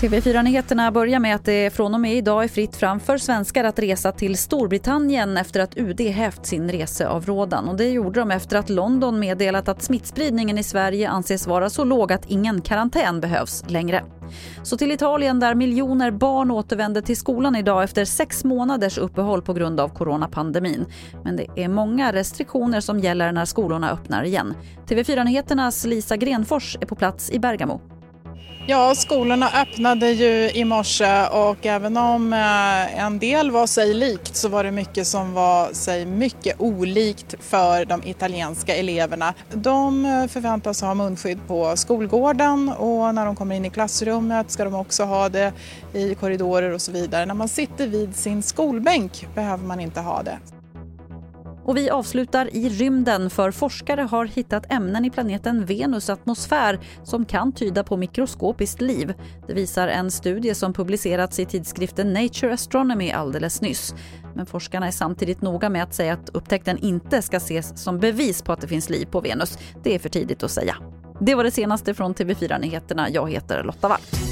TV4-nyheterna börjar med att det från och med idag är fritt fram för svenskar att resa till Storbritannien efter att UD hävt sin reseavrådan. Och det gjorde de efter att London meddelat att smittspridningen i Sverige anses vara så låg att ingen karantän behövs längre. Så till Italien där miljoner barn återvänder till skolan idag efter sex månaders uppehåll på grund av coronapandemin. Men det är många restriktioner som gäller när skolorna öppnar igen. TV4-nyheternas Lisa Grenfors är på plats i Bergamo. Ja, skolorna öppnade ju i morse och även om eh, en del var sig likt så var det mycket som var sig mycket olikt för de italienska eleverna. De eh, förväntas ha munskydd på skolgården och när de kommer in i klassrummet ska de också ha det i korridorer och så vidare. När man sitter vid sin skolbänk behöver man inte ha det. Och vi avslutar i rymden för forskare har hittat ämnen i planeten Venus atmosfär som kan tyda på mikroskopiskt liv. Det visar en studie som publicerats i tidskriften Nature Astronomy alldeles nyss. Men forskarna är samtidigt noga med att säga att upptäckten inte ska ses som bevis på att det finns liv på Venus. Det är för tidigt att säga. Det var det senaste från TV4 Nyheterna. Jag heter Lotta Wall.